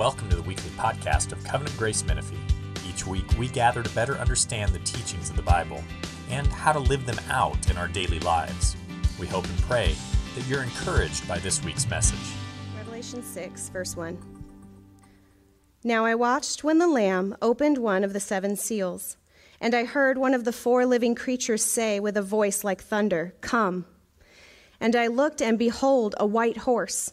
Welcome to the weekly podcast of Covenant Grace Menifee. Each week, we gather to better understand the teachings of the Bible and how to live them out in our daily lives. We hope and pray that you're encouraged by this week's message. Revelation 6, verse 1. Now I watched when the Lamb opened one of the seven seals, and I heard one of the four living creatures say with a voice like thunder, Come. And I looked, and behold, a white horse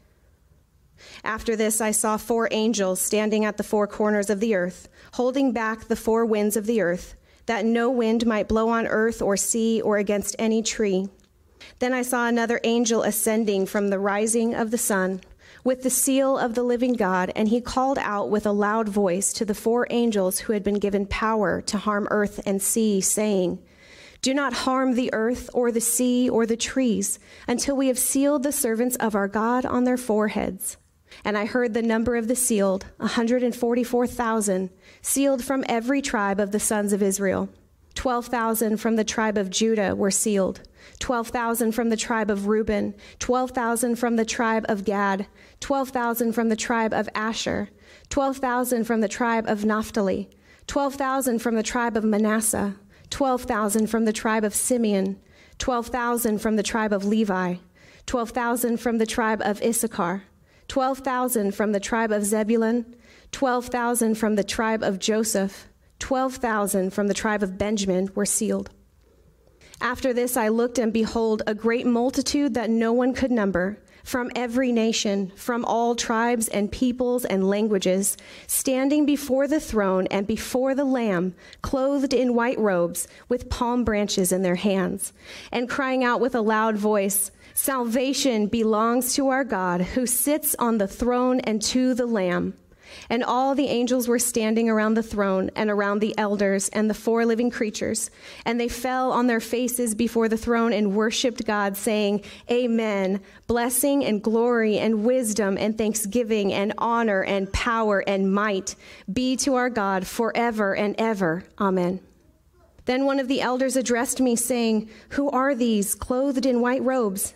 After this, I saw four angels standing at the four corners of the earth, holding back the four winds of the earth, that no wind might blow on earth or sea or against any tree. Then I saw another angel ascending from the rising of the sun with the seal of the living God, and he called out with a loud voice to the four angels who had been given power to harm earth and sea, saying, Do not harm the earth or the sea or the trees until we have sealed the servants of our God on their foreheads. And I heard the number of the sealed, 144,000, sealed from every tribe of the sons of Israel. 12,000 from the tribe of Judah were sealed, 12,000 from the tribe of Reuben, 12,000 from the tribe of Gad, 12,000 from the tribe of Asher, 12,000 from the tribe of Naphtali, 12,000 from the tribe of Manasseh, 12,000 from the tribe of Simeon, 12,000 from the tribe of Levi, 12,000 from the tribe of Issachar, 12,000 from the tribe of Zebulun, 12,000 from the tribe of Joseph, 12,000 from the tribe of Benjamin were sealed. After this I looked, and behold, a great multitude that no one could number, from every nation, from all tribes and peoples and languages, standing before the throne and before the Lamb, clothed in white robes, with palm branches in their hands, and crying out with a loud voice, Salvation belongs to our God who sits on the throne and to the Lamb. And all the angels were standing around the throne and around the elders and the four living creatures. And they fell on their faces before the throne and worshiped God, saying, Amen. Blessing and glory and wisdom and thanksgiving and honor and power and might be to our God forever and ever. Amen. Then one of the elders addressed me, saying, Who are these clothed in white robes,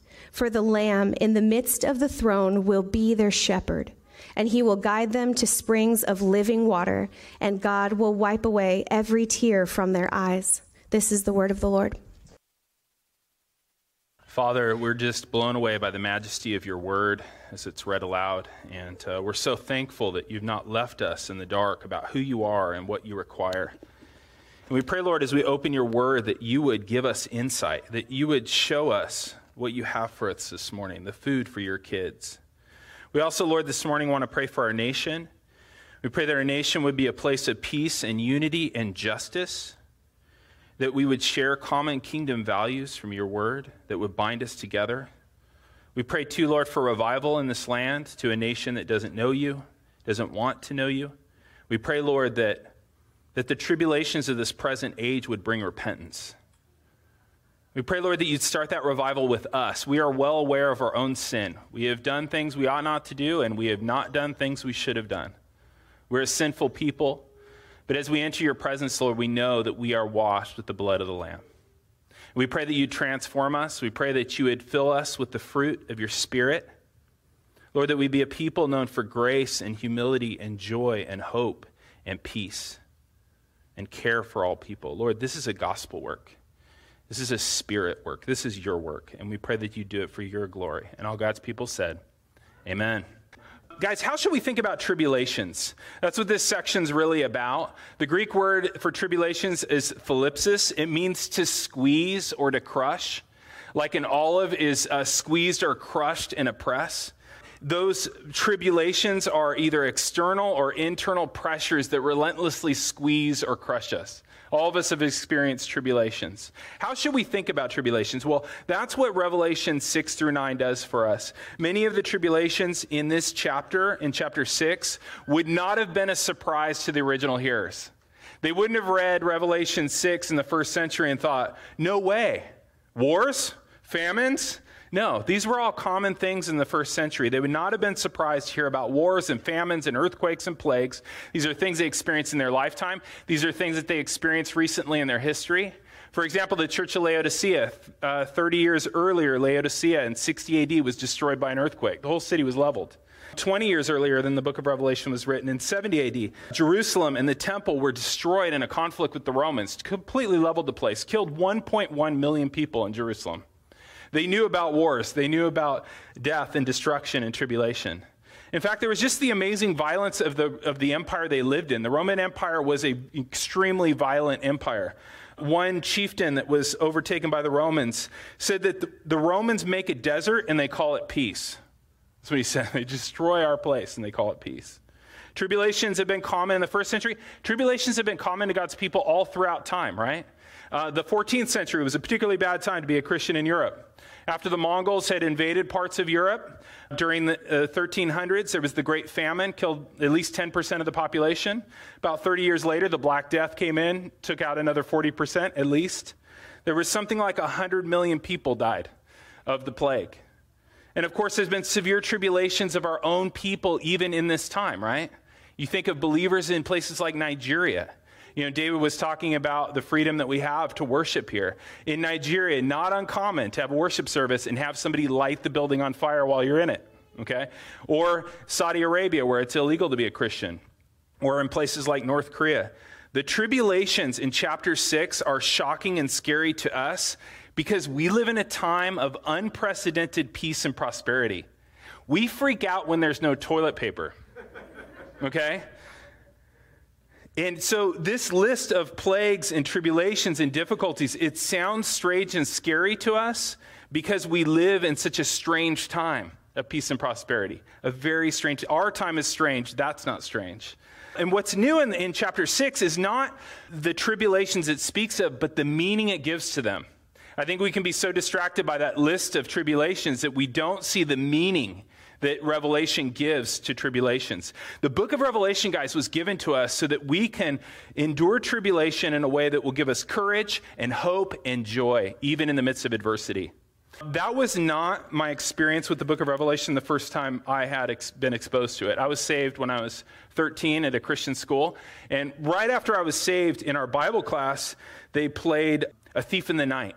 For the Lamb in the midst of the throne will be their shepherd and he will guide them to springs of living water, and God will wipe away every tear from their eyes. This is the word of the Lord. Father, we're just blown away by the majesty of your word as it's read aloud. And uh, we're so thankful that you've not left us in the dark about who you are and what you require. And we pray, Lord, as we open your word, that you would give us insight, that you would show us what you have for us this morning, the food for your kids. We also, Lord, this morning want to pray for our nation. We pray that our nation would be a place of peace and unity and justice, that we would share common kingdom values from your word that would bind us together. We pray too, Lord, for revival in this land to a nation that doesn't know you, doesn't want to know you. We pray, Lord, that, that the tribulations of this present age would bring repentance we pray, Lord, that you'd start that revival with us. We are well aware of our own sin. We have done things we ought not to do, and we have not done things we should have done. We're a sinful people. But as we enter your presence, Lord, we know that we are washed with the blood of the Lamb. We pray that you'd transform us. We pray that you would fill us with the fruit of your Spirit. Lord, that we be a people known for grace and humility and joy and hope and peace and care for all people. Lord, this is a gospel work. This is a spirit work. This is your work. And we pray that you do it for your glory. And all God's people said, Amen. Guys, how should we think about tribulations? That's what this section's really about. The Greek word for tribulations is thlipsis. It means to squeeze or to crush, like an olive is uh, squeezed or crushed in a press. Those tribulations are either external or internal pressures that relentlessly squeeze or crush us. All of us have experienced tribulations. How should we think about tribulations? Well, that's what Revelation 6 through 9 does for us. Many of the tribulations in this chapter, in chapter 6, would not have been a surprise to the original hearers. They wouldn't have read Revelation 6 in the first century and thought, no way. Wars? Famines? No, these were all common things in the first century. They would not have been surprised to hear about wars and famines and earthquakes and plagues. These are things they experienced in their lifetime. These are things that they experienced recently in their history. For example, the Church of Laodicea, uh, 30 years earlier, Laodicea in 60 AD was destroyed by an earthquake. The whole city was leveled. 20 years earlier than the book of Revelation was written, in 70 AD, Jerusalem and the temple were destroyed in a conflict with the Romans, completely leveled the place, killed 1.1 million people in Jerusalem. They knew about wars, they knew about death and destruction and tribulation. In fact, there was just the amazing violence of the, of the empire they lived in. The Roman Empire was an extremely violent empire. One chieftain that was overtaken by the Romans said that the, the Romans make a desert and they call it peace. That's what he said. They destroy our place and they call it peace. Tribulations have been common in the first century. Tribulations have been common to God's people all throughout time, right? Uh, the 14th century was a particularly bad time to be a Christian in Europe. After the Mongols had invaded parts of Europe during the uh, 1300s, there was the Great Famine, killed at least 10% of the population. About 30 years later, the Black Death came in, took out another 40% at least. There was something like 100 million people died of the plague. And of course, there's been severe tribulations of our own people even in this time, right? You think of believers in places like Nigeria you know, David was talking about the freedom that we have to worship here. In Nigeria, not uncommon to have a worship service and have somebody light the building on fire while you're in it, okay? Or Saudi Arabia, where it's illegal to be a Christian, or in places like North Korea. The tribulations in chapter 6 are shocking and scary to us because we live in a time of unprecedented peace and prosperity. We freak out when there's no toilet paper, okay? And so, this list of plagues and tribulations and difficulties, it sounds strange and scary to us because we live in such a strange time of peace and prosperity. A very strange, our time is strange, that's not strange. And what's new in, in chapter six is not the tribulations it speaks of, but the meaning it gives to them. I think we can be so distracted by that list of tribulations that we don't see the meaning that Revelation gives to tribulations. The book of Revelation, guys, was given to us so that we can endure tribulation in a way that will give us courage and hope and joy, even in the midst of adversity. That was not my experience with the book of Revelation the first time I had ex- been exposed to it. I was saved when I was 13 at a Christian school. And right after I was saved in our Bible class, they played A Thief in the Night.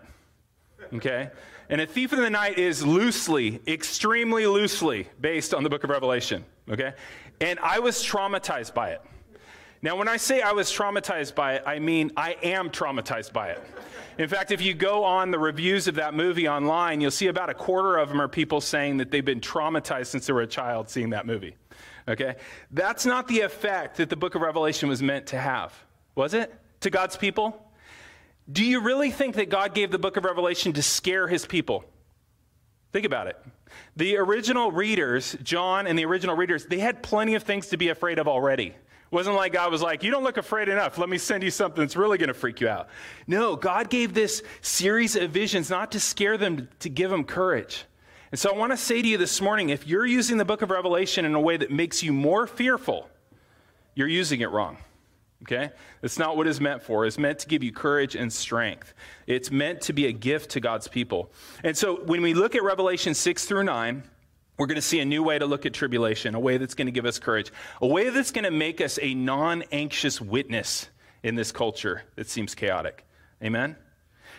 Okay? And A Thief in the Night is loosely, extremely loosely based on the book of Revelation. Okay? And I was traumatized by it. Now, when I say I was traumatized by it, I mean I am traumatized by it. In fact, if you go on the reviews of that movie online, you'll see about a quarter of them are people saying that they've been traumatized since they were a child seeing that movie. Okay? That's not the effect that the book of Revelation was meant to have, was it? To God's people? Do you really think that God gave the book of Revelation to scare his people? Think about it. The original readers, John and the original readers, they had plenty of things to be afraid of already. It wasn't like God was like, You don't look afraid enough. Let me send you something that's really going to freak you out. No, God gave this series of visions not to scare them, to give them courage. And so I want to say to you this morning if you're using the book of Revelation in a way that makes you more fearful, you're using it wrong. Okay? That's not what it's meant for. It's meant to give you courage and strength. It's meant to be a gift to God's people. And so when we look at Revelation 6 through 9, we're going to see a new way to look at tribulation, a way that's going to give us courage, a way that's going to make us a non anxious witness in this culture that seems chaotic. Amen?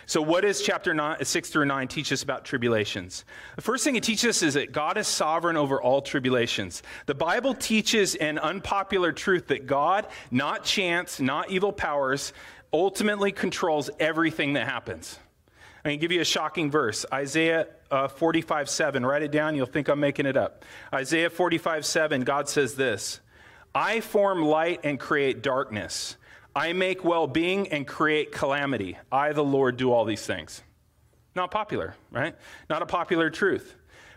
So, what does chapter nine, 6 through 9 teach us about tribulations? The first thing it teaches us is that God is sovereign over all tribulations. The Bible teaches an unpopular truth that God, not chance, not evil powers, ultimately controls everything that happens. Going to give you a shocking verse Isaiah uh, 45 7. Write it down, you'll think I'm making it up. Isaiah 45 7, God says this I form light and create darkness. I make well being and create calamity. I, the Lord, do all these things. Not popular, right? Not a popular truth.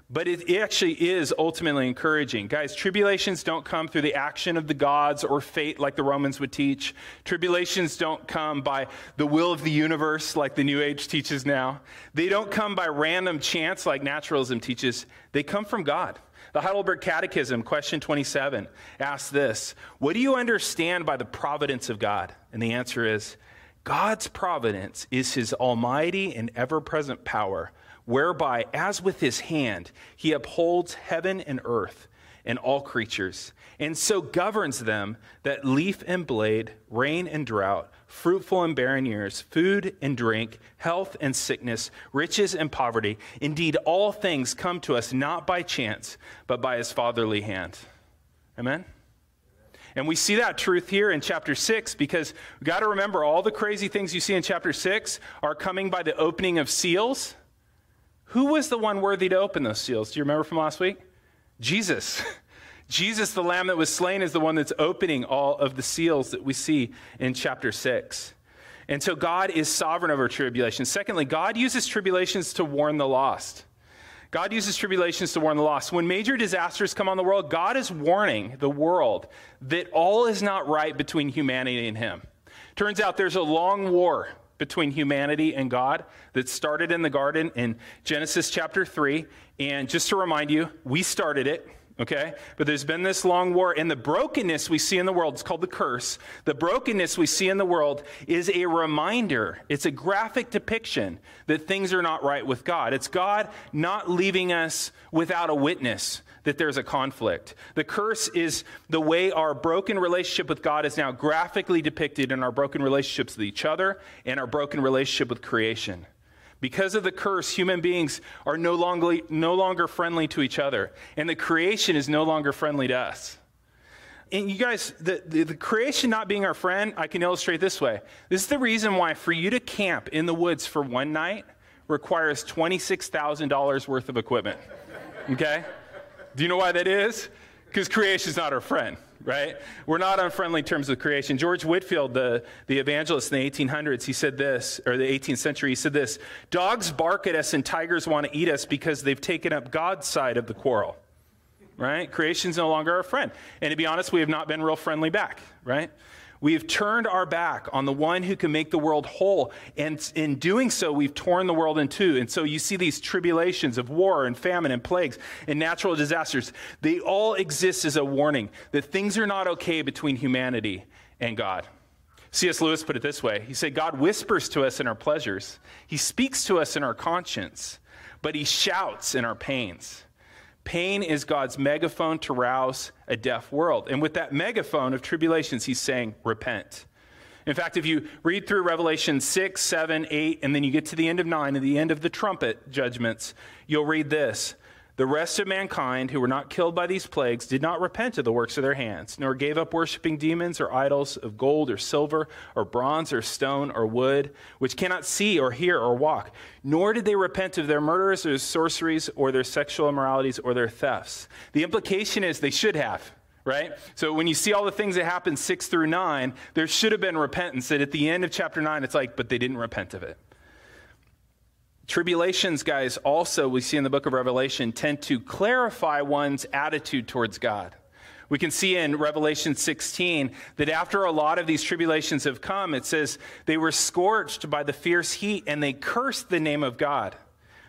But it actually is ultimately encouraging. Guys, tribulations don't come through the action of the gods or fate like the Romans would teach. Tribulations don't come by the will of the universe like the New Age teaches now. They don't come by random chance like naturalism teaches. They come from God. The Heidelberg Catechism, question 27, asks this What do you understand by the providence of God? And the answer is God's providence is his almighty and ever present power, whereby, as with his hand, he upholds heaven and earth and all creatures, and so governs them that leaf and blade, rain and drought, fruitful and barren years, food and drink, health and sickness, riches and poverty. Indeed, all things come to us not by chance, but by his fatherly hand. Amen? And we see that truth here in chapter 6 because we got to remember all the crazy things you see in chapter 6 are coming by the opening of seals. Who was the one worthy to open those seals? Do you remember from last week? Jesus. Jesus, the lamb that was slain, is the one that's opening all of the seals that we see in chapter 6. And so God is sovereign over tribulations. Secondly, God uses tribulations to warn the lost. God uses tribulations to warn the lost. When major disasters come on the world, God is warning the world that all is not right between humanity and Him. Turns out there's a long war between humanity and God that started in the garden in Genesis chapter 3. And just to remind you, we started it okay? But there's been this long war, and the brokenness we see in the world, it's called the curse. The brokenness we see in the world is a reminder, it's a graphic depiction that things are not right with God. It's God not leaving us without a witness that there's a conflict. The curse is the way our broken relationship with God is now graphically depicted in our broken relationships with each other and our broken relationship with creation. Because of the curse, human beings are no longer, no longer friendly to each other, and the creation is no longer friendly to us. And you guys, the, the, the, creation not being our friend, I can illustrate this way. This is the reason why for you to camp in the woods for one night requires $26,000 worth of equipment. Okay? Do you know why that is? Because creation is not our friend right? We're not on friendly terms with creation. George Whitefield, the, the evangelist in the 1800s, he said this, or the 18th century, he said this Dogs bark at us and tigers want to eat us because they've taken up God's side of the quarrel, right? Creation's no longer our friend. And to be honest, we have not been real friendly back, right? We have turned our back on the one who can make the world whole. And in doing so, we've torn the world in two. And so you see these tribulations of war and famine and plagues and natural disasters. They all exist as a warning that things are not okay between humanity and God. C.S. Lewis put it this way He said, God whispers to us in our pleasures, He speaks to us in our conscience, but He shouts in our pains. Pain is God's megaphone to rouse a deaf world. And with that megaphone of tribulations, he's saying, repent. In fact, if you read through Revelation 6, 7, 8, and then you get to the end of 9 and the end of the trumpet judgments, you'll read this the rest of mankind who were not killed by these plagues did not repent of the works of their hands, nor gave up worshiping demons or idols of gold or silver or bronze or stone or wood, which cannot see or hear or walk. Nor did they repent of their murders or sorceries or their sexual immoralities or their thefts. The implication is they should have right? So when you see all the things that happen six through nine, there should have been repentance. That at the end of chapter nine, it's like, but they didn't repent of it. Tribulations, guys, also we see in the book of Revelation, tend to clarify one's attitude towards God. We can see in Revelation 16 that after a lot of these tribulations have come, it says they were scorched by the fierce heat and they cursed the name of God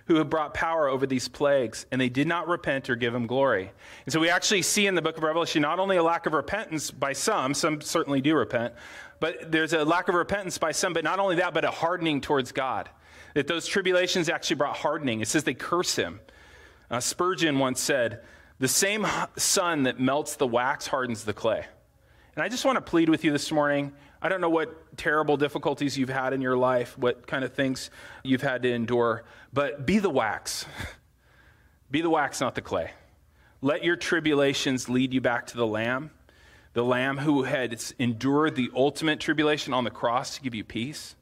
who had brought power over these plagues, and they did not repent or give him glory. And so we actually see in the book of Revelation not only a lack of repentance by some, some certainly do repent, but there's a lack of repentance by some, but not only that, but a hardening towards God that those tribulations actually brought hardening. It says they curse him. Uh, Spurgeon once said, The same sun that melts the wax hardens the clay. And I just want to plead with you this morning. I don't know what terrible difficulties you've had in your life, what kind of things you've had to endure, but be the wax. be the wax, not the clay. Let your tribulations lead you back to the Lamb, the Lamb who had endured the ultimate tribulation on the cross to give you peace.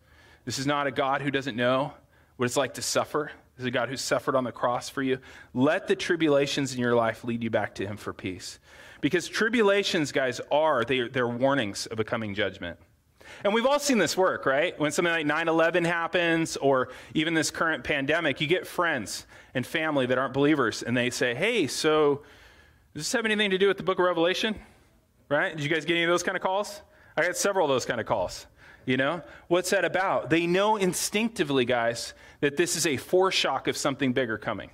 This is not a God who doesn't know what it's like to suffer. This is a God who suffered on the cross for you. Let the tribulations in your life lead you back to Him for peace. Because tribulations, guys, are, they, they're warnings of a coming judgment. And we've all seen this work, right? When something like 9 11 happens, or even this current pandemic, you get friends and family that aren't believers, and they say, Hey, so does this have anything to do with the book of Revelation? Right? Did you guys get any of those kind of calls? I got several of those kind of calls. You know? What's that about? They know instinctively, guys, that this is a foreshock of something bigger coming.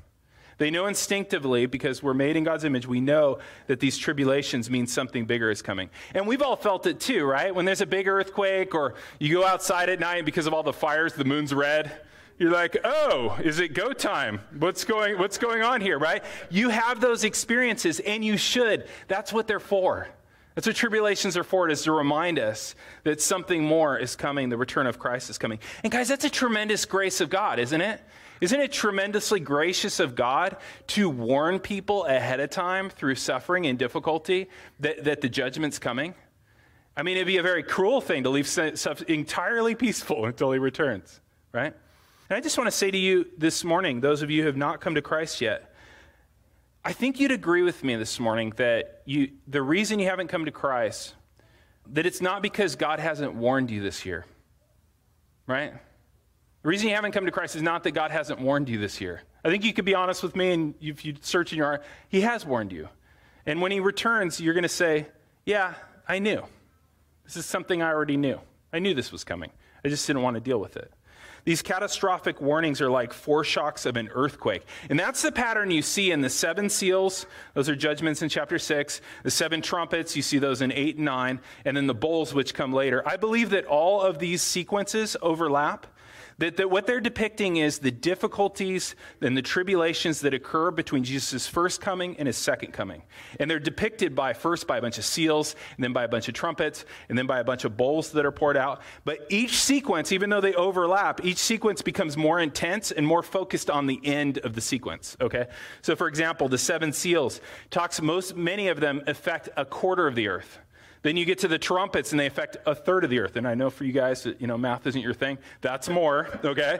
They know instinctively, because we're made in God's image, we know that these tribulations mean something bigger is coming. And we've all felt it too, right? When there's a big earthquake or you go outside at night because of all the fires, the moon's red. You're like, oh, is it go time? What's going, what's going on here, right? You have those experiences, and you should. That's what they're for. That's what tribulations are for, is to remind us that something more is coming, the return of Christ is coming. And guys, that's a tremendous grace of God, isn't it? Isn't it tremendously gracious of God to warn people ahead of time through suffering and difficulty that, that the judgment's coming? I mean, it'd be a very cruel thing to leave stuff entirely peaceful until he returns, right? And I just want to say to you this morning, those of you who have not come to Christ yet, I think you'd agree with me this morning that you, the reason you haven't come to Christ, that it's not because God hasn't warned you this year, right? The reason you haven't come to Christ is not that God hasn't warned you this year. I think you could be honest with me, and if you search in your heart, He has warned you. And when He returns, you're going to say, Yeah, I knew. This is something I already knew. I knew this was coming. I just didn't want to deal with it. These catastrophic warnings are like foreshocks of an earthquake. And that's the pattern you see in the seven seals. Those are judgments in chapter six. The seven trumpets, you see those in eight and nine. And then the bowls, which come later. I believe that all of these sequences overlap. That, that what they're depicting is the difficulties and the tribulations that occur between Jesus' first coming and his second coming. And they're depicted by first by a bunch of seals, and then by a bunch of trumpets, and then by a bunch of bowls that are poured out. But each sequence, even though they overlap, each sequence becomes more intense and more focused on the end of the sequence. Okay? So for example, the seven seals talks most many of them affect a quarter of the earth. Then you get to the trumpets and they affect a third of the earth. And I know for you guys, you know, math isn't your thing. That's more, okay?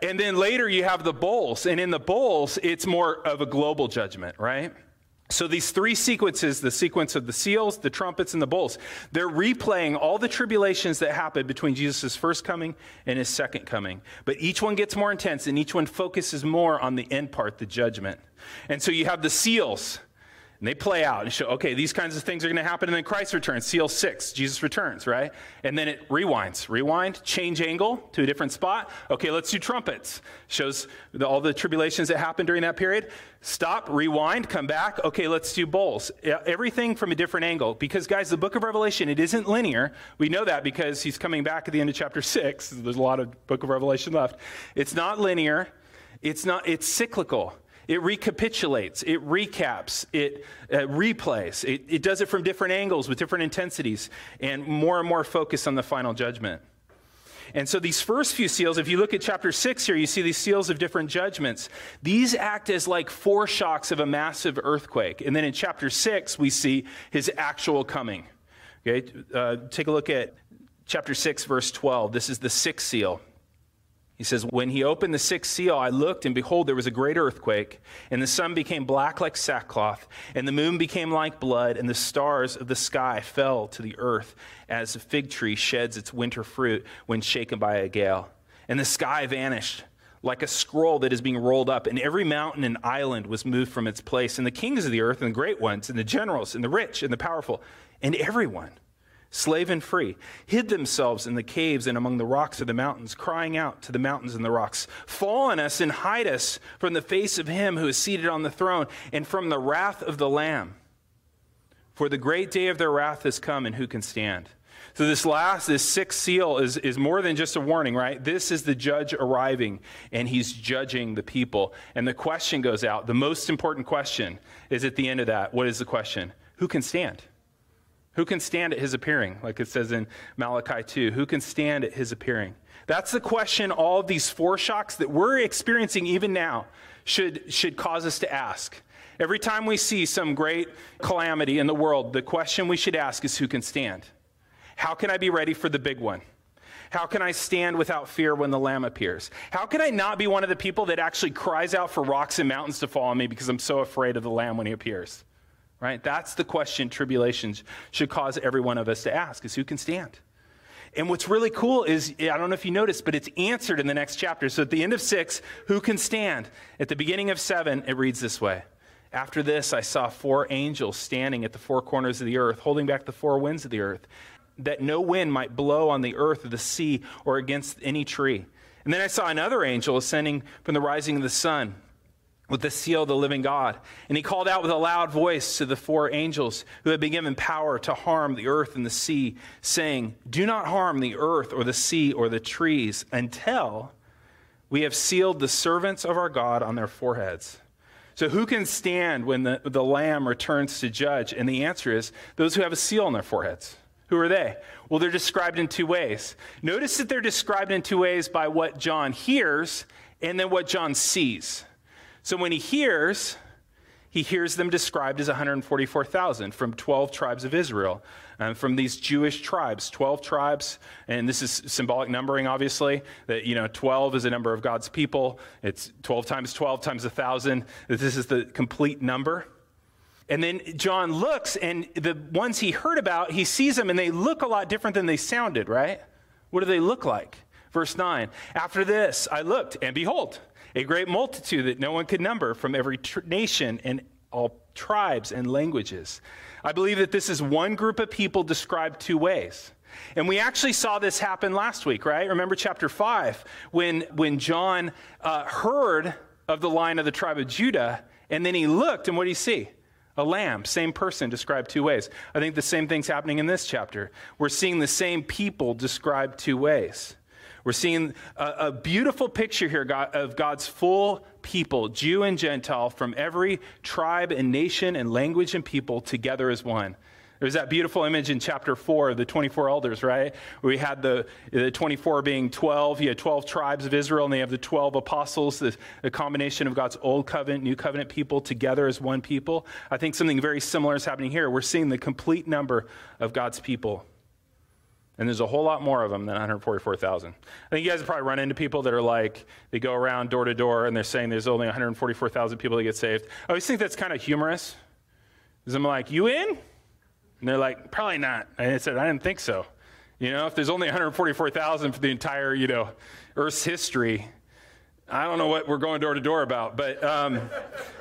And then later you have the bowls. And in the bowls, it's more of a global judgment, right? So these three sequences, the sequence of the seals, the trumpets, and the bowls, they're replaying all the tribulations that happened between Jesus' first coming and his second coming. But each one gets more intense and each one focuses more on the end part, the judgment. And so you have the seals And they play out and show, okay, these kinds of things are going to happen. And then Christ returns, seal six, Jesus returns, right? And then it rewinds. Rewind, change angle to a different spot. Okay, let's do trumpets. Shows the, all the tribulations that happened during that period. Stop, rewind, come back. Okay, let's do bowls. Everything from a different angle. Because, guys, the book of Revelation, it isn't linear. We know that because he's coming back at the end of chapter six. There's a lot of book of Revelation left. It's not linear. It's not, it's cyclical. It recapitulates, it recaps, it uh, replays. It, it does it from different angles with different intensities and more and more focus on the final judgment. And so these first few seals, if you look at chapter 6 here, you see these seals of different judgments. These act as like foreshocks of a massive earthquake. And then in chapter 6, we see his actual coming. Okay, uh, take a look at chapter 6, verse 12. This is the sixth seal. He says, When he opened the sixth seal, I looked, and behold, there was a great earthquake, and the sun became black like sackcloth, and the moon became like blood, and the stars of the sky fell to the earth as a fig tree sheds its winter fruit when shaken by a gale. And the sky vanished like a scroll that is being rolled up, and every mountain and island was moved from its place, and the kings of the earth, and the great ones, and the generals, and the rich, and the powerful, and everyone slave and free, hid themselves in the caves and among the rocks of the mountains, crying out to the mountains and the rocks, Fall on us and hide us from the face of him who is seated on the throne and from the wrath of the Lamb. For the great day of their wrath has come, and who can stand? So, this last, this sixth seal is, is more than just a warning, right? This is the judge arriving, and he's judging the people. And the question goes out. The most important question is at the end of that. What is the question? Who can stand? Who can stand at his appearing? Like it says in Malachi 2. Who can stand at his appearing? That's the question all of these foreshocks that we're experiencing even now should, should cause us to ask. Every time we see some great calamity in the world, the question we should ask is who can stand? How can I be ready for the big one? How can I stand without fear when the Lamb appears? How can I not be one of the people that actually cries out for rocks and mountains to fall on me because I'm so afraid of the Lamb when he appears? Right? That's the question tribulations should cause every one of us to ask is who can stand? And what's really cool is, I don't know if you noticed, but it's answered in the next chapter. So at the end of six, who can stand? At the beginning of seven, it reads this way After this, I saw four angels standing at the four corners of the earth, holding back the four winds of the earth, that no wind might blow on the earth or the sea or against any tree. And then I saw another angel ascending from the rising of the sun with the seal of the living God. And he called out with a loud voice to the four angels who had been given power to harm the earth and the sea, saying, Do not harm the earth or the sea or the trees until we have sealed the servants of our God on their foreheads. So, who can stand when the, the Lamb returns to judge? And the answer is those who have a seal on their foreheads. Who are they? Well, they're described in two ways. Notice that they're described in two ways by what John hears and then what John sees. So when he hears, he hears them described as 144,000 from 12 tribes of Israel, um, from these Jewish tribes, 12 tribes, and this is symbolic numbering, obviously. That you know, 12 is a number of God's people. It's 12 times 12 times a thousand. This is the complete number. And then John looks, and the ones he heard about, he sees them, and they look a lot different than they sounded, right? What do they look like? Verse 9 After this, I looked, and behold, a great multitude that no one could number from every tr- nation and all tribes and languages. I believe that this is one group of people described two ways. And we actually saw this happen last week, right? Remember chapter 5 when, when John uh, heard of the lion of the tribe of Judah, and then he looked, and what did he see? A lamb, same person described two ways. I think the same thing's happening in this chapter. We're seeing the same people described two ways. We're seeing a, a beautiful picture here of God's full people, Jew and Gentile, from every tribe and nation and language and people together as one. There's that beautiful image in chapter 4 of the 24 elders, right? We had the, the 24 being 12. You had 12 tribes of Israel, and they have the 12 apostles, the, the combination of God's old covenant, new covenant people together as one people. I think something very similar is happening here. We're seeing the complete number of God's people and there's a whole lot more of them than 144,000. I think you guys have probably run into people that are like, they go around door to door and they're saying there's only 144,000 people that get saved. I always think that's kind of humorous. Because I'm like, you in? And they're like, probably not. And I said, I didn't think so. You know, if there's only 144,000 for the entire, you know, Earth's history, I don't know what we're going door to door about. But, um,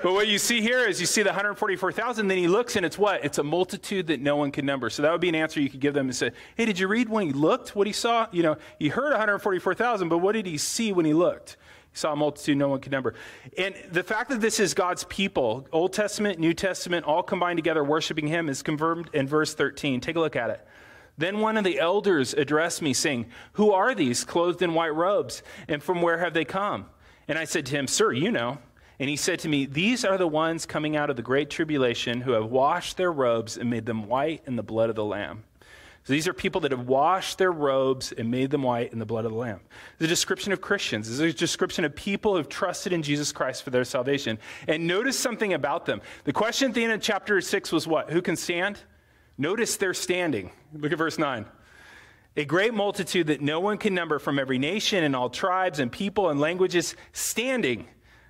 but what you see here is you see the 144,000, then he looks and it's what? It's a multitude that no one can number. So that would be an answer you could give them and say, hey, did you read when he looked what he saw? You know, he heard 144,000, but what did he see when he looked? He saw a multitude no one could number. And the fact that this is God's people, Old Testament, New Testament, all combined together worshiping him is confirmed in verse 13. Take a look at it. Then one of the elders addressed me, saying, Who are these clothed in white robes, and from where have they come? And I said to him, Sir, you know. And he said to me, These are the ones coming out of the great tribulation who have washed their robes and made them white in the blood of the Lamb. So these are people that have washed their robes and made them white in the blood of the Lamb. A description of Christians. It's a description of people who have trusted in Jesus Christ for their salvation. And notice something about them. The question at the end of chapter 6 was what? Who can stand? Notice they're standing. Look at verse 9. A great multitude that no one can number from every nation and all tribes and people and languages standing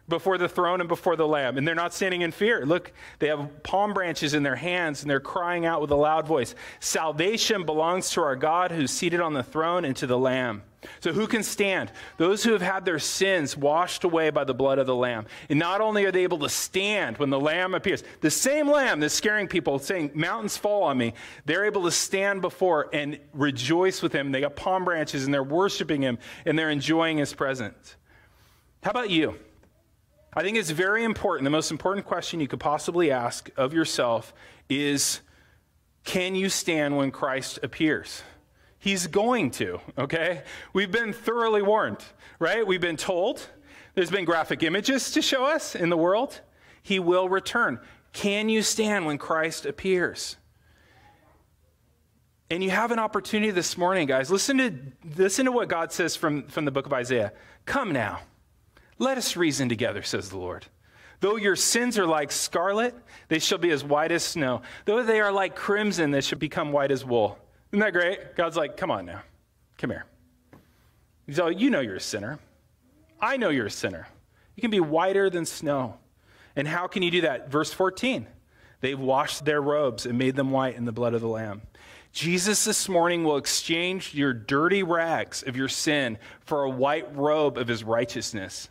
before the throne and before the Lamb. And they're not standing in fear. Look, they have palm branches in their hands and they're crying out with a loud voice Salvation belongs to our God who's seated on the throne and to the Lamb. So, who can stand? Those who have had their sins washed away by the blood of the Lamb. And not only are they able to stand when the Lamb appears, the same Lamb that's scaring people, saying, Mountains fall on me, they're able to stand before and rejoice with Him. They got palm branches and they're worshiping Him and they're enjoying His presence. How about you? I think it's very important. The most important question you could possibly ask of yourself is can you stand when Christ appears? He's going to, okay? We've been thoroughly warned, right? We've been told. There's been graphic images to show us in the world. He will return. Can you stand when Christ appears? And you have an opportunity this morning, guys. Listen to, listen to what God says from, from the book of Isaiah. Come now. Let us reason together, says the Lord. Though your sins are like scarlet, they shall be as white as snow. Though they are like crimson, they shall become white as wool. Isn't that great? God's like, come on now. Come here. He's all, you know you're a sinner. I know you're a sinner. You can be whiter than snow. And how can you do that? Verse 14. They've washed their robes and made them white in the blood of the Lamb. Jesus this morning will exchange your dirty rags of your sin for a white robe of his righteousness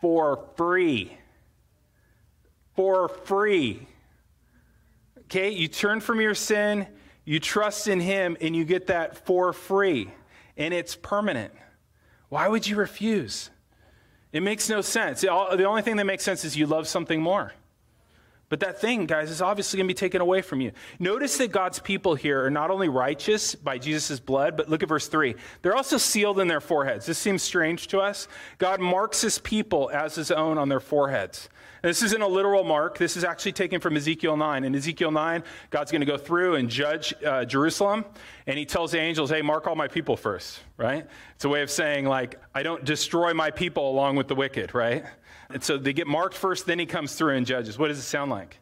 for free. For free. Okay, you turn from your sin, you trust in Him, and you get that for free. And it's permanent. Why would you refuse? It makes no sense. The only thing that makes sense is you love something more. But that thing, guys, is obviously going to be taken away from you. Notice that God's people here are not only righteous by Jesus' blood, but look at verse 3. They're also sealed in their foreheads. This seems strange to us. God marks his people as his own on their foreheads. This isn't a literal mark. This is actually taken from Ezekiel 9. In Ezekiel 9, God's going to go through and judge uh, Jerusalem, and he tells the angels, hey, mark all my people first, right? It's a way of saying, like, I don't destroy my people along with the wicked, right? And so they get marked first, then he comes through and judges. What does it sound like?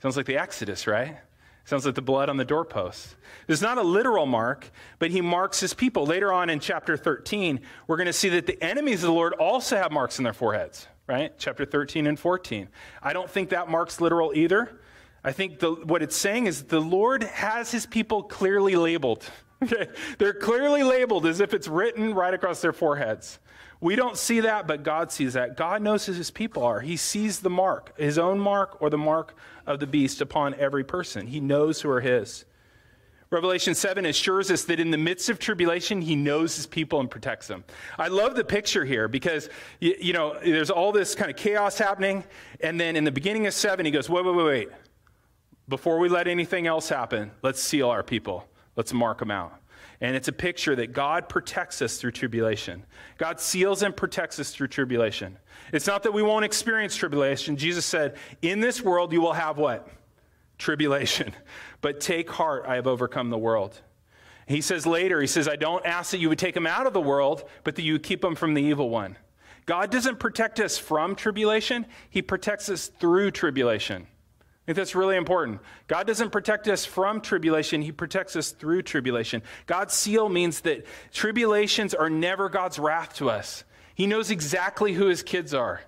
Sounds like the Exodus, right? Sounds like the blood on the doorpost. It's not a literal mark, but he marks his people. Later on in chapter 13, we're going to see that the enemies of the Lord also have marks in their foreheads right? Chapter 13 and 14. I don't think that marks literal either. I think the, what it's saying is the Lord has his people clearly labeled. Okay? They're clearly labeled as if it's written right across their foreheads. We don't see that, but God sees that. God knows who his people are. He sees the mark, his own mark or the mark of the beast upon every person. He knows who are his. Revelation 7 assures us that in the midst of tribulation, he knows his people and protects them. I love the picture here because, you, you, know, there's all this kind of chaos happening. And then in the beginning of 7, he goes, wait, wait, wait, wait. Before we let anything else happen, let's seal our people. Let's mark them out. And it's a picture that God protects us through tribulation. God seals and protects us through tribulation. It's not that we won't experience tribulation. Jesus said, In this world, you will have what? Tribulation. But take heart, I have overcome the world. He says later, he says, I don't ask that you would take them out of the world, but that you would keep them from the evil one. God doesn't protect us from tribulation, He protects us through tribulation. I think that's really important. God doesn't protect us from tribulation, He protects us through tribulation. God's seal means that tribulations are never God's wrath to us. He knows exactly who His kids are.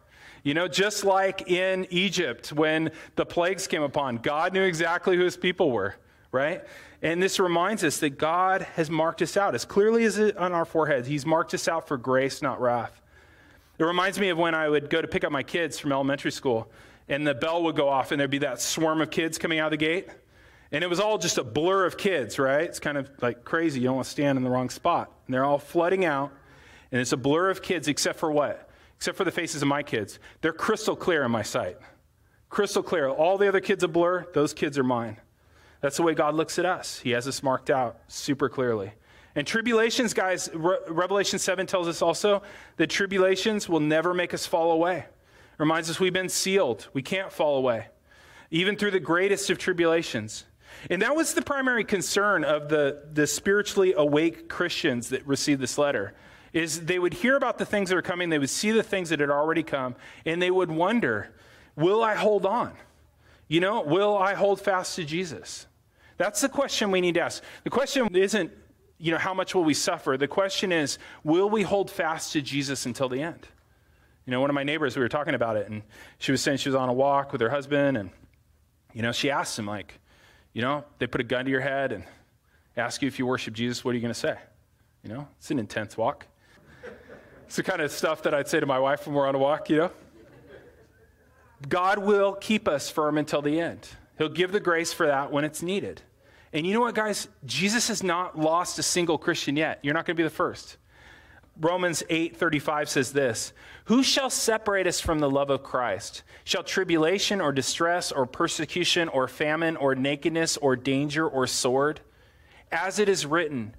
You know, just like in Egypt when the plagues came upon, God knew exactly who his people were, right? And this reminds us that God has marked us out as clearly as on our foreheads. He's marked us out for grace, not wrath. It reminds me of when I would go to pick up my kids from elementary school. And the bell would go off, and there'd be that swarm of kids coming out of the gate. And it was all just a blur of kids, right? It's kind of like crazy. You don't want to stand in the wrong spot. And they're all flooding out, and it's a blur of kids, except for what? Except for the faces of my kids. They're crystal clear in my sight. Crystal clear. All the other kids a blur, those kids are mine. That's the way God looks at us. He has us marked out super clearly. And tribulations, guys, Re- Revelation 7 tells us also that tribulations will never make us fall away. Reminds us we've been sealed. We can't fall away, even through the greatest of tribulations. And that was the primary concern of the, the spiritually awake Christians that received this letter is they would hear about the things that are coming, they would see the things that had already come, and they would wonder, will I hold on? You know, will I hold fast to Jesus? That's the question we need to ask. The question isn't, you know, how much will we suffer? The question is, will we hold fast to Jesus until the end? You know, one of my neighbors, we were talking about it, and she was saying she was on a walk with her husband, and, you know, she asked him, like, you know, they put a gun to your head and ask you if you worship Jesus, what are you going to say? You know, it's an intense walk. It's the kind of stuff that I'd say to my wife when we're on a walk, you know? God will keep us firm until the end. He'll give the grace for that when it's needed. And you know what, guys? Jesus has not lost a single Christian yet. You're not going to be the first. Romans 8:35 says this, "Who shall separate us from the love of Christ? Shall tribulation or distress or persecution or famine or nakedness or danger or sword? As it is written,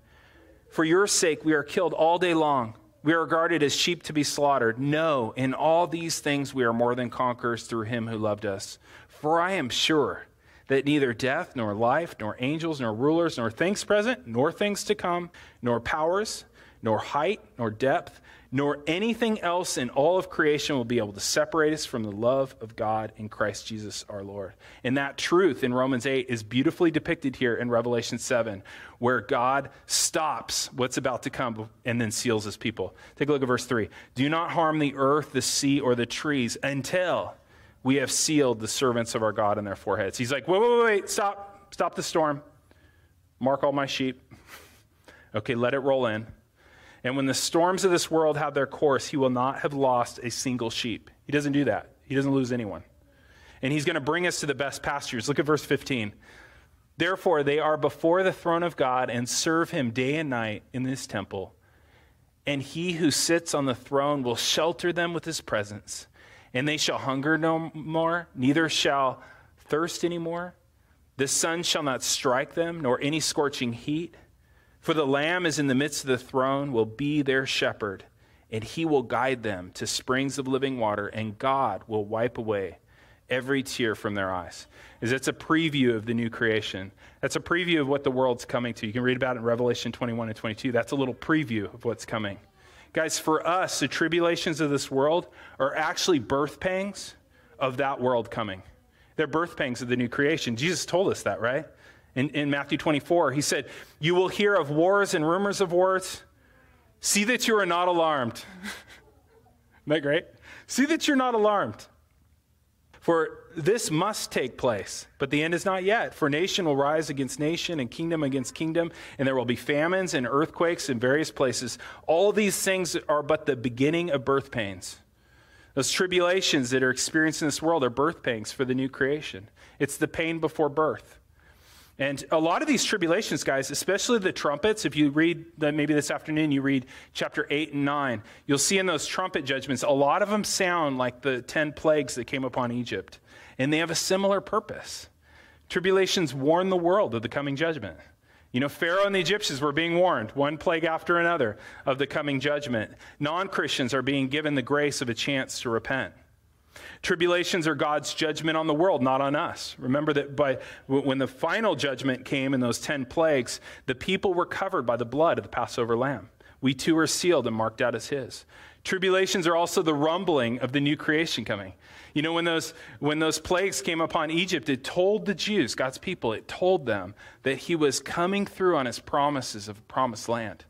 for your sake we are killed all day long. We are regarded as sheep to be slaughtered. No, in all these things we are more than conquerors through him who loved us. For I am sure that neither death nor life nor angels nor rulers nor things present nor things to come nor powers nor height, nor depth, nor anything else in all of creation will be able to separate us from the love of God in Christ Jesus our Lord. And that truth in Romans 8 is beautifully depicted here in Revelation 7, where God stops what's about to come and then seals his people. Take a look at verse 3. Do not harm the earth, the sea, or the trees until we have sealed the servants of our God in their foreheads. He's like, wait, wait, wait, wait, stop, stop the storm. Mark all my sheep. Okay, let it roll in. And when the storms of this world have their course, he will not have lost a single sheep. He doesn't do that, he doesn't lose anyone. And he's going to bring us to the best pastures. Look at verse 15. Therefore, they are before the throne of God and serve him day and night in this temple. And he who sits on the throne will shelter them with his presence. And they shall hunger no more, neither shall thirst any more. The sun shall not strike them, nor any scorching heat. For the Lamb is in the midst of the throne, will be their shepherd, and he will guide them to springs of living water, and God will wipe away every tear from their eyes. Is that's a preview of the new creation. That's a preview of what the world's coming to. You can read about it in Revelation 21 and 22. That's a little preview of what's coming. Guys, for us, the tribulations of this world are actually birth pangs of that world coming. They're birth pangs of the new creation. Jesus told us that, right? In, in Matthew 24. He said, You will hear of wars and rumors of wars. See that you are not alarmed. Isn't that great? See that you're not alarmed. For this must take place, but the end is not yet. For nation will rise against nation and kingdom against kingdom, and there will be famines and earthquakes in various places. All these things are but the beginning of birth pains. Those tribulations that are experienced in this world are birth pains for the new creation. It's the pain before birth. And a lot of these tribulations, guys, especially the trumpets, if you read maybe this afternoon, you read chapter 8 and 9, you'll see in those trumpet judgments, a lot of them sound like the 10 plagues that came upon Egypt. And they have a similar purpose. Tribulations warn the world of the coming judgment. You know, Pharaoh and the Egyptians were being warned, one plague after another, of the coming judgment. Non Christians are being given the grace of a chance to repent. Tribulations are God's judgment on the world, not on us. Remember that by, when the final judgment came in those 10 plagues, the people were covered by the blood of the Passover lamb. We too are sealed and marked out as his. Tribulations are also the rumbling of the new creation coming. You know, when those, when those plagues came upon Egypt, it told the Jews, God's people, it told them that he was coming through on his promises of a promised land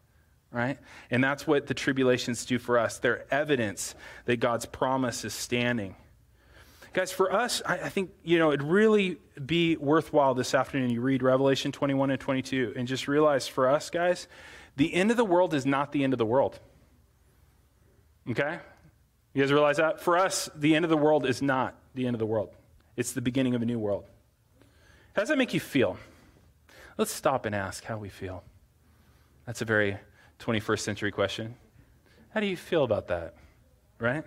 right? And that's what the tribulations do for us. They're evidence that God's promise is standing. Guys, for us, I, I, think, you know, it'd really be worthwhile this afternoon. You read Revelation 21 and 22 and just realize for us, guys, the end of the world is not the end of the world. Okay? You guys realize that? For us, the end of the world is not the end of the world, it's the beginning of a new world. How does that make you feel? Let's stop and ask how we feel. That's a very 21st century question. How do you feel about that? Right?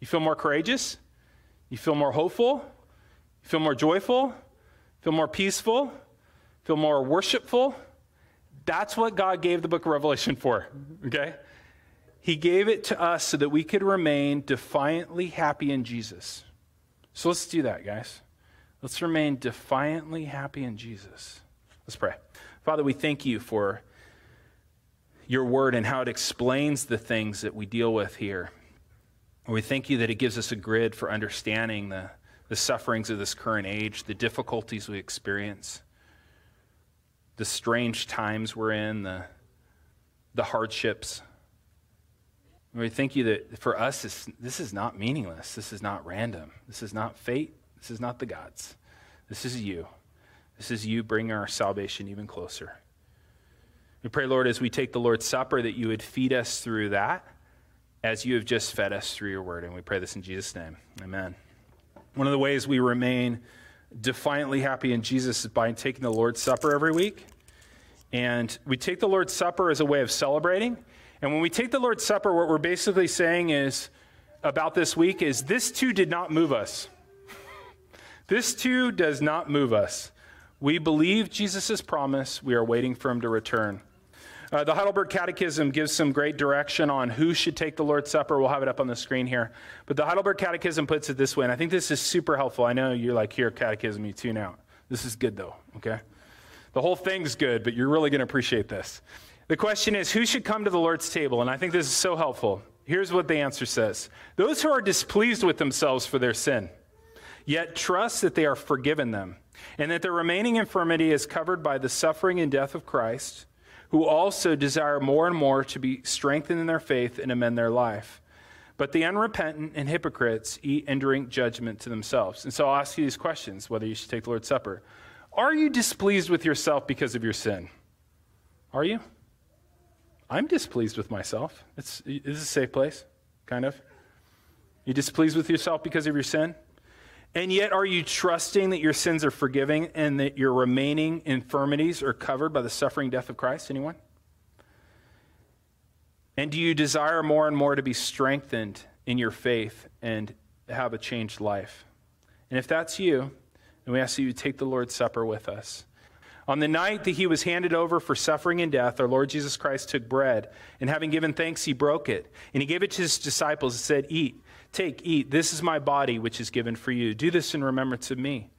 You feel more courageous? You feel more hopeful? You feel more joyful? Feel more peaceful? Feel more worshipful? That's what God gave the book of Revelation for, okay? He gave it to us so that we could remain defiantly happy in Jesus. So let's do that, guys. Let's remain defiantly happy in Jesus. Let's pray. Father, we thank you for your word and how it explains the things that we deal with here. We thank you that it gives us a grid for understanding the, the sufferings of this current age, the difficulties we experience, the strange times we're in, the, the hardships. We thank you that for us, this, this is not meaningless. This is not random. This is not fate. This is not the gods. This is you. This is you bringing our salvation even closer. We pray, Lord, as we take the Lord's Supper, that you would feed us through that as you have just fed us through your word. And we pray this in Jesus' name. Amen. One of the ways we remain defiantly happy in Jesus is by taking the Lord's Supper every week. And we take the Lord's Supper as a way of celebrating. And when we take the Lord's Supper, what we're basically saying is about this week is this too did not move us. this too does not move us. We believe Jesus' promise. We are waiting for him to return. Uh, the Heidelberg Catechism gives some great direction on who should take the Lord's Supper. We'll have it up on the screen here. But the Heidelberg Catechism puts it this way, and I think this is super helpful. I know you're like, here, Catechism, you tune out. This is good, though, okay? The whole thing's good, but you're really going to appreciate this. The question is, who should come to the Lord's table? And I think this is so helpful. Here's what the answer says Those who are displeased with themselves for their sin, yet trust that they are forgiven them, and that their remaining infirmity is covered by the suffering and death of Christ who also desire more and more to be strengthened in their faith and amend their life. But the unrepentant and hypocrites eat and drink judgment to themselves. And so I'll ask you these questions whether you should take the Lord's Supper. Are you displeased with yourself because of your sin? Are you? I'm displeased with myself. It's, it's a safe place, kind of. You displeased with yourself because of your sin? And yet, are you trusting that your sins are forgiving and that your remaining infirmities are covered by the suffering death of Christ? Anyone? And do you desire more and more to be strengthened in your faith and have a changed life? And if that's you, then we ask that you take the Lord's Supper with us. On the night that he was handed over for suffering and death, our Lord Jesus Christ took bread, and having given thanks, he broke it. And he gave it to his disciples and said, Eat. Take, eat. This is my body, which is given for you. Do this in remembrance of me.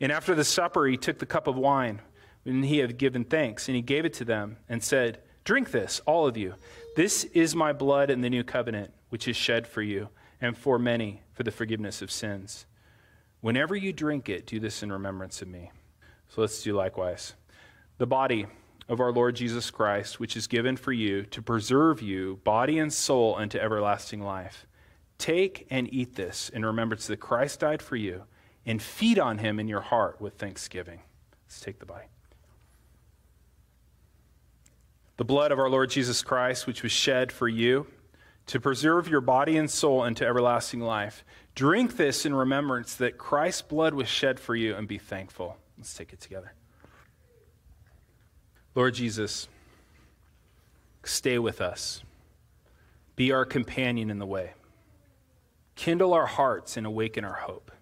And after the supper, he took the cup of wine, and he had given thanks, and he gave it to them, and said, Drink this, all of you. This is my blood in the new covenant, which is shed for you and for many for the forgiveness of sins. Whenever you drink it, do this in remembrance of me. So let's do likewise. The body of our Lord Jesus Christ, which is given for you to preserve you, body and soul, unto everlasting life. Take and eat this in remembrance that Christ died for you, and feed on him in your heart with thanksgiving. Let's take the bite. The blood of our Lord Jesus Christ, which was shed for you, to preserve your body and soul into everlasting life. Drink this in remembrance that Christ's blood was shed for you, and be thankful. Let's take it together. Lord Jesus, stay with us. Be our companion in the way. Kindle our hearts and awaken our hope,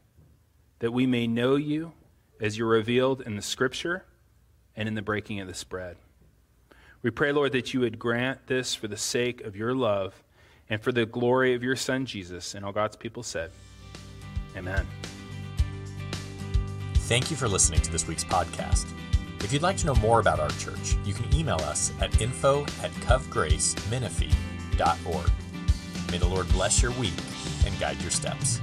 that we may know you as you're revealed in the scripture and in the breaking of the bread. We pray, Lord, that you would grant this for the sake of your love and for the glory of your Son, Jesus. And all God's people said, Amen. Thank you for listening to this week's podcast. If you'd like to know more about our church, you can email us at info at covgracemenifee.org. May the Lord bless your week and guide your steps.